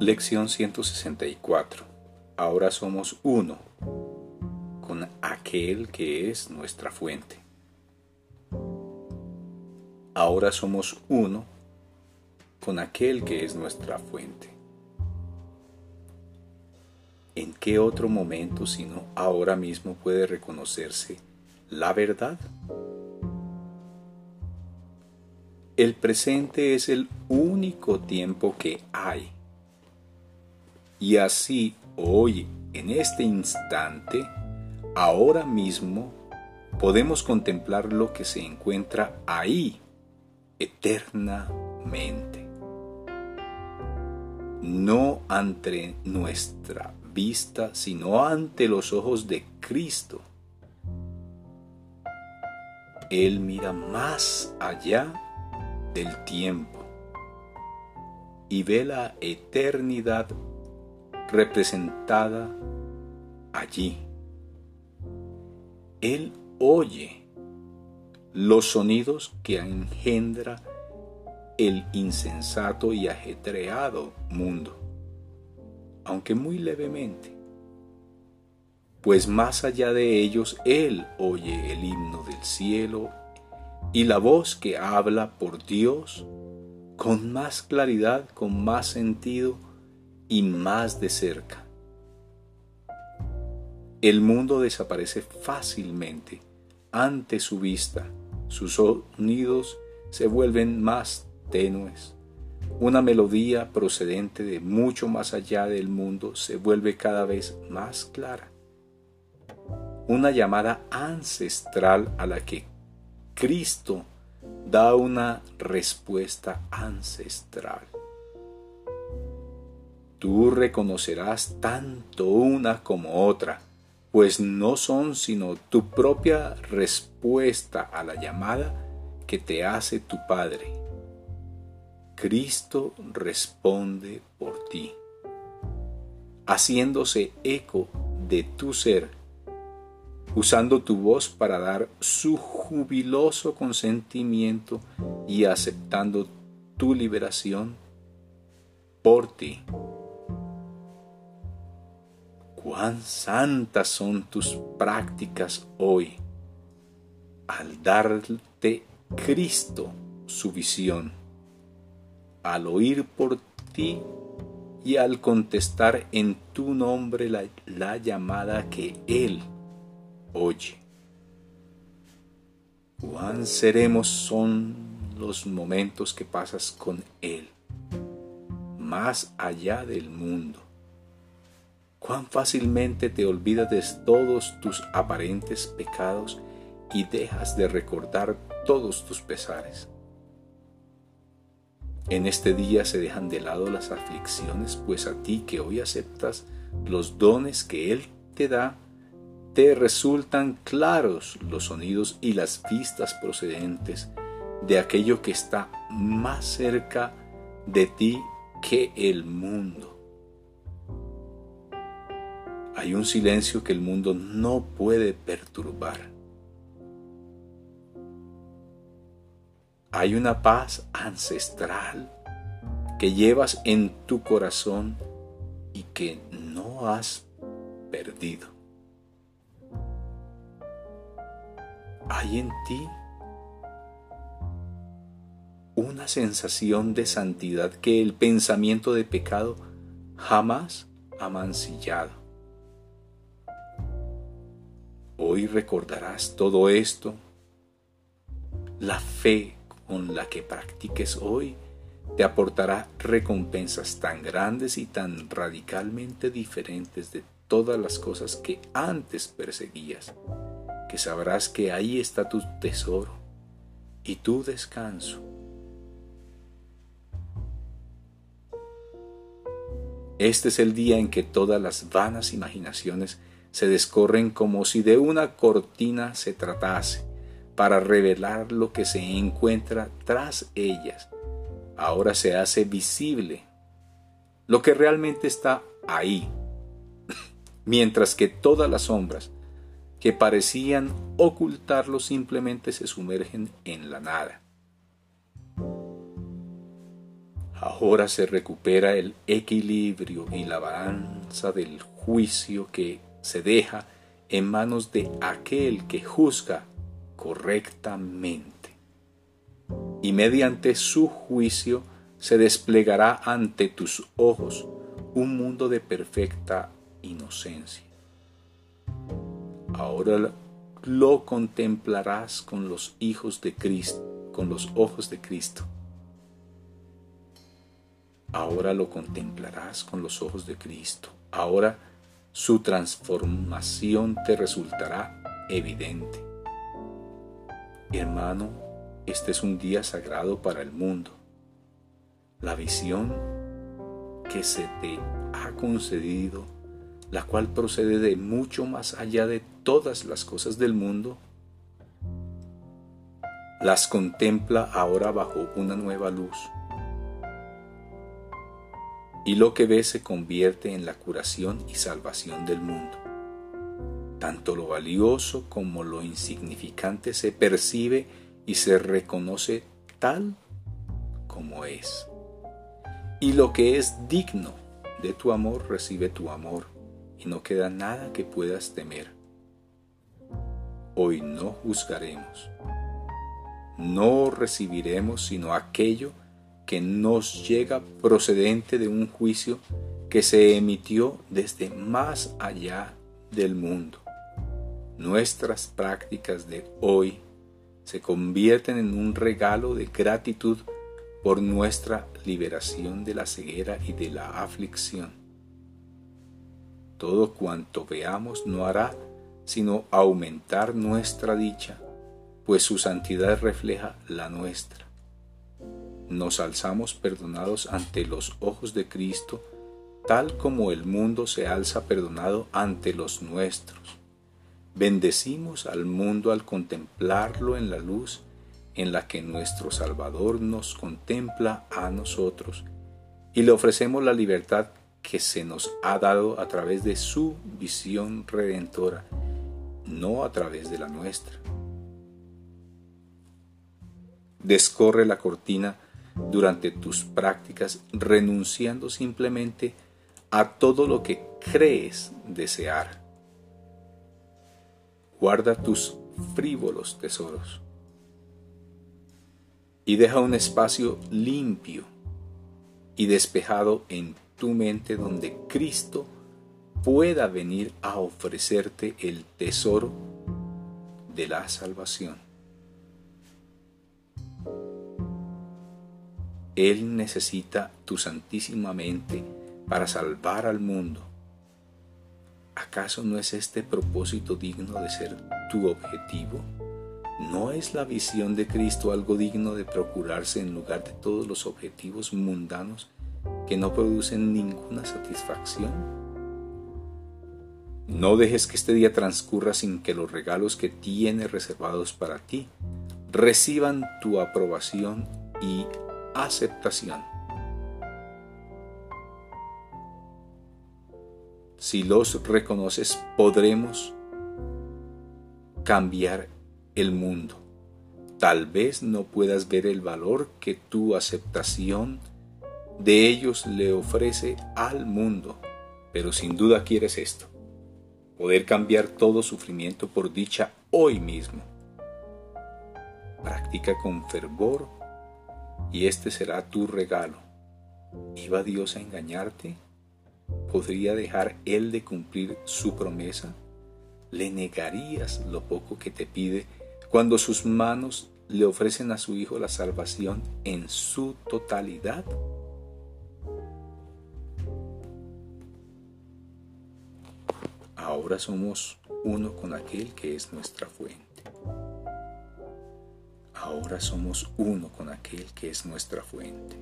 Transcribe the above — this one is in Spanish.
Lección 164. Ahora somos uno con aquel que es nuestra fuente. Ahora somos uno con aquel que es nuestra fuente. ¿En qué otro momento sino ahora mismo puede reconocerse la verdad? El presente es el único tiempo que hay. Y así hoy, en este instante, ahora mismo, podemos contemplar lo que se encuentra ahí eternamente. No ante nuestra vista, sino ante los ojos de Cristo. Él mira más allá del tiempo y ve la eternidad representada allí. Él oye los sonidos que engendra el insensato y ajetreado mundo, aunque muy levemente, pues más allá de ellos Él oye el himno del cielo y la voz que habla por Dios con más claridad, con más sentido y más de cerca. El mundo desaparece fácilmente ante su vista, sus sonidos se vuelven más tenues. Una melodía procedente de mucho más allá del mundo se vuelve cada vez más clara. Una llamada ancestral a la que Cristo da una respuesta ancestral. Tú reconocerás tanto una como otra, pues no son sino tu propia respuesta a la llamada que te hace tu Padre. Cristo responde por ti, haciéndose eco de tu ser usando tu voz para dar su jubiloso consentimiento y aceptando tu liberación por ti. Cuán santas son tus prácticas hoy al darte Cristo su visión, al oír por ti y al contestar en tu nombre la, la llamada que Él oye. Cuán seremos son los momentos que pasas con Él, más allá del mundo. Cuán fácilmente te olvidas de todos tus aparentes pecados y dejas de recordar todos tus pesares. En este día se dejan de lado las aflicciones, pues a ti que hoy aceptas los dones que Él te da, te resultan claros los sonidos y las vistas procedentes de aquello que está más cerca de ti que el mundo. Hay un silencio que el mundo no puede perturbar. Hay una paz ancestral que llevas en tu corazón y que no has perdido. hay en ti una sensación de santidad que el pensamiento de pecado jamás ha mancillado. Hoy recordarás todo esto. La fe con la que practiques hoy te aportará recompensas tan grandes y tan radicalmente diferentes de todas las cosas que antes perseguías que sabrás que ahí está tu tesoro y tu descanso. Este es el día en que todas las vanas imaginaciones se descorren como si de una cortina se tratase, para revelar lo que se encuentra tras ellas. Ahora se hace visible lo que realmente está ahí, mientras que todas las sombras que parecían ocultarlo simplemente se sumergen en la nada. Ahora se recupera el equilibrio y la balanza del juicio que se deja en manos de aquel que juzga correctamente. Y mediante su juicio se desplegará ante tus ojos un mundo de perfecta inocencia. Ahora lo contemplarás con los hijos de Cristo, con los ojos de Cristo. Ahora lo contemplarás con los ojos de Cristo. Ahora su transformación te resultará evidente. Hermano, este es un día sagrado para el mundo. La visión que se te ha concedido, la cual procede de mucho más allá de todas las cosas del mundo, las contempla ahora bajo una nueva luz. Y lo que ve se convierte en la curación y salvación del mundo. Tanto lo valioso como lo insignificante se percibe y se reconoce tal como es. Y lo que es digno de tu amor recibe tu amor y no queda nada que puedas temer. Hoy no juzgaremos, no recibiremos sino aquello que nos llega procedente de un juicio que se emitió desde más allá del mundo. Nuestras prácticas de hoy se convierten en un regalo de gratitud por nuestra liberación de la ceguera y de la aflicción. Todo cuanto veamos no hará sino aumentar nuestra dicha, pues su santidad refleja la nuestra. Nos alzamos perdonados ante los ojos de Cristo, tal como el mundo se alza perdonado ante los nuestros. Bendecimos al mundo al contemplarlo en la luz en la que nuestro Salvador nos contempla a nosotros y le ofrecemos la libertad que se nos ha dado a través de su visión redentora, no a través de la nuestra. Descorre la cortina durante tus prácticas renunciando simplemente a todo lo que crees desear. Guarda tus frívolos tesoros y deja un espacio limpio y despejado en tu mente donde Cristo pueda venir a ofrecerte el tesoro de la salvación. Él necesita tu santísima mente para salvar al mundo. ¿Acaso no es este propósito digno de ser tu objetivo? ¿No es la visión de Cristo algo digno de procurarse en lugar de todos los objetivos mundanos que no producen ninguna satisfacción? No dejes que este día transcurra sin que los regalos que tiene reservados para ti reciban tu aprobación y aceptación. Si los reconoces, podremos cambiar el mundo. Tal vez no puedas ver el valor que tu aceptación de ellos le ofrece al mundo, pero sin duda quieres esto, poder cambiar todo sufrimiento por dicha hoy mismo. Practica con fervor y este será tu regalo. ¿Iba Dios a engañarte? ¿Podría dejar Él de cumplir su promesa? ¿Le negarías lo poco que te pide cuando sus manos le ofrecen a su Hijo la salvación en su totalidad. Ahora somos uno con aquel que es nuestra fuente. Ahora somos uno con aquel que es nuestra fuente.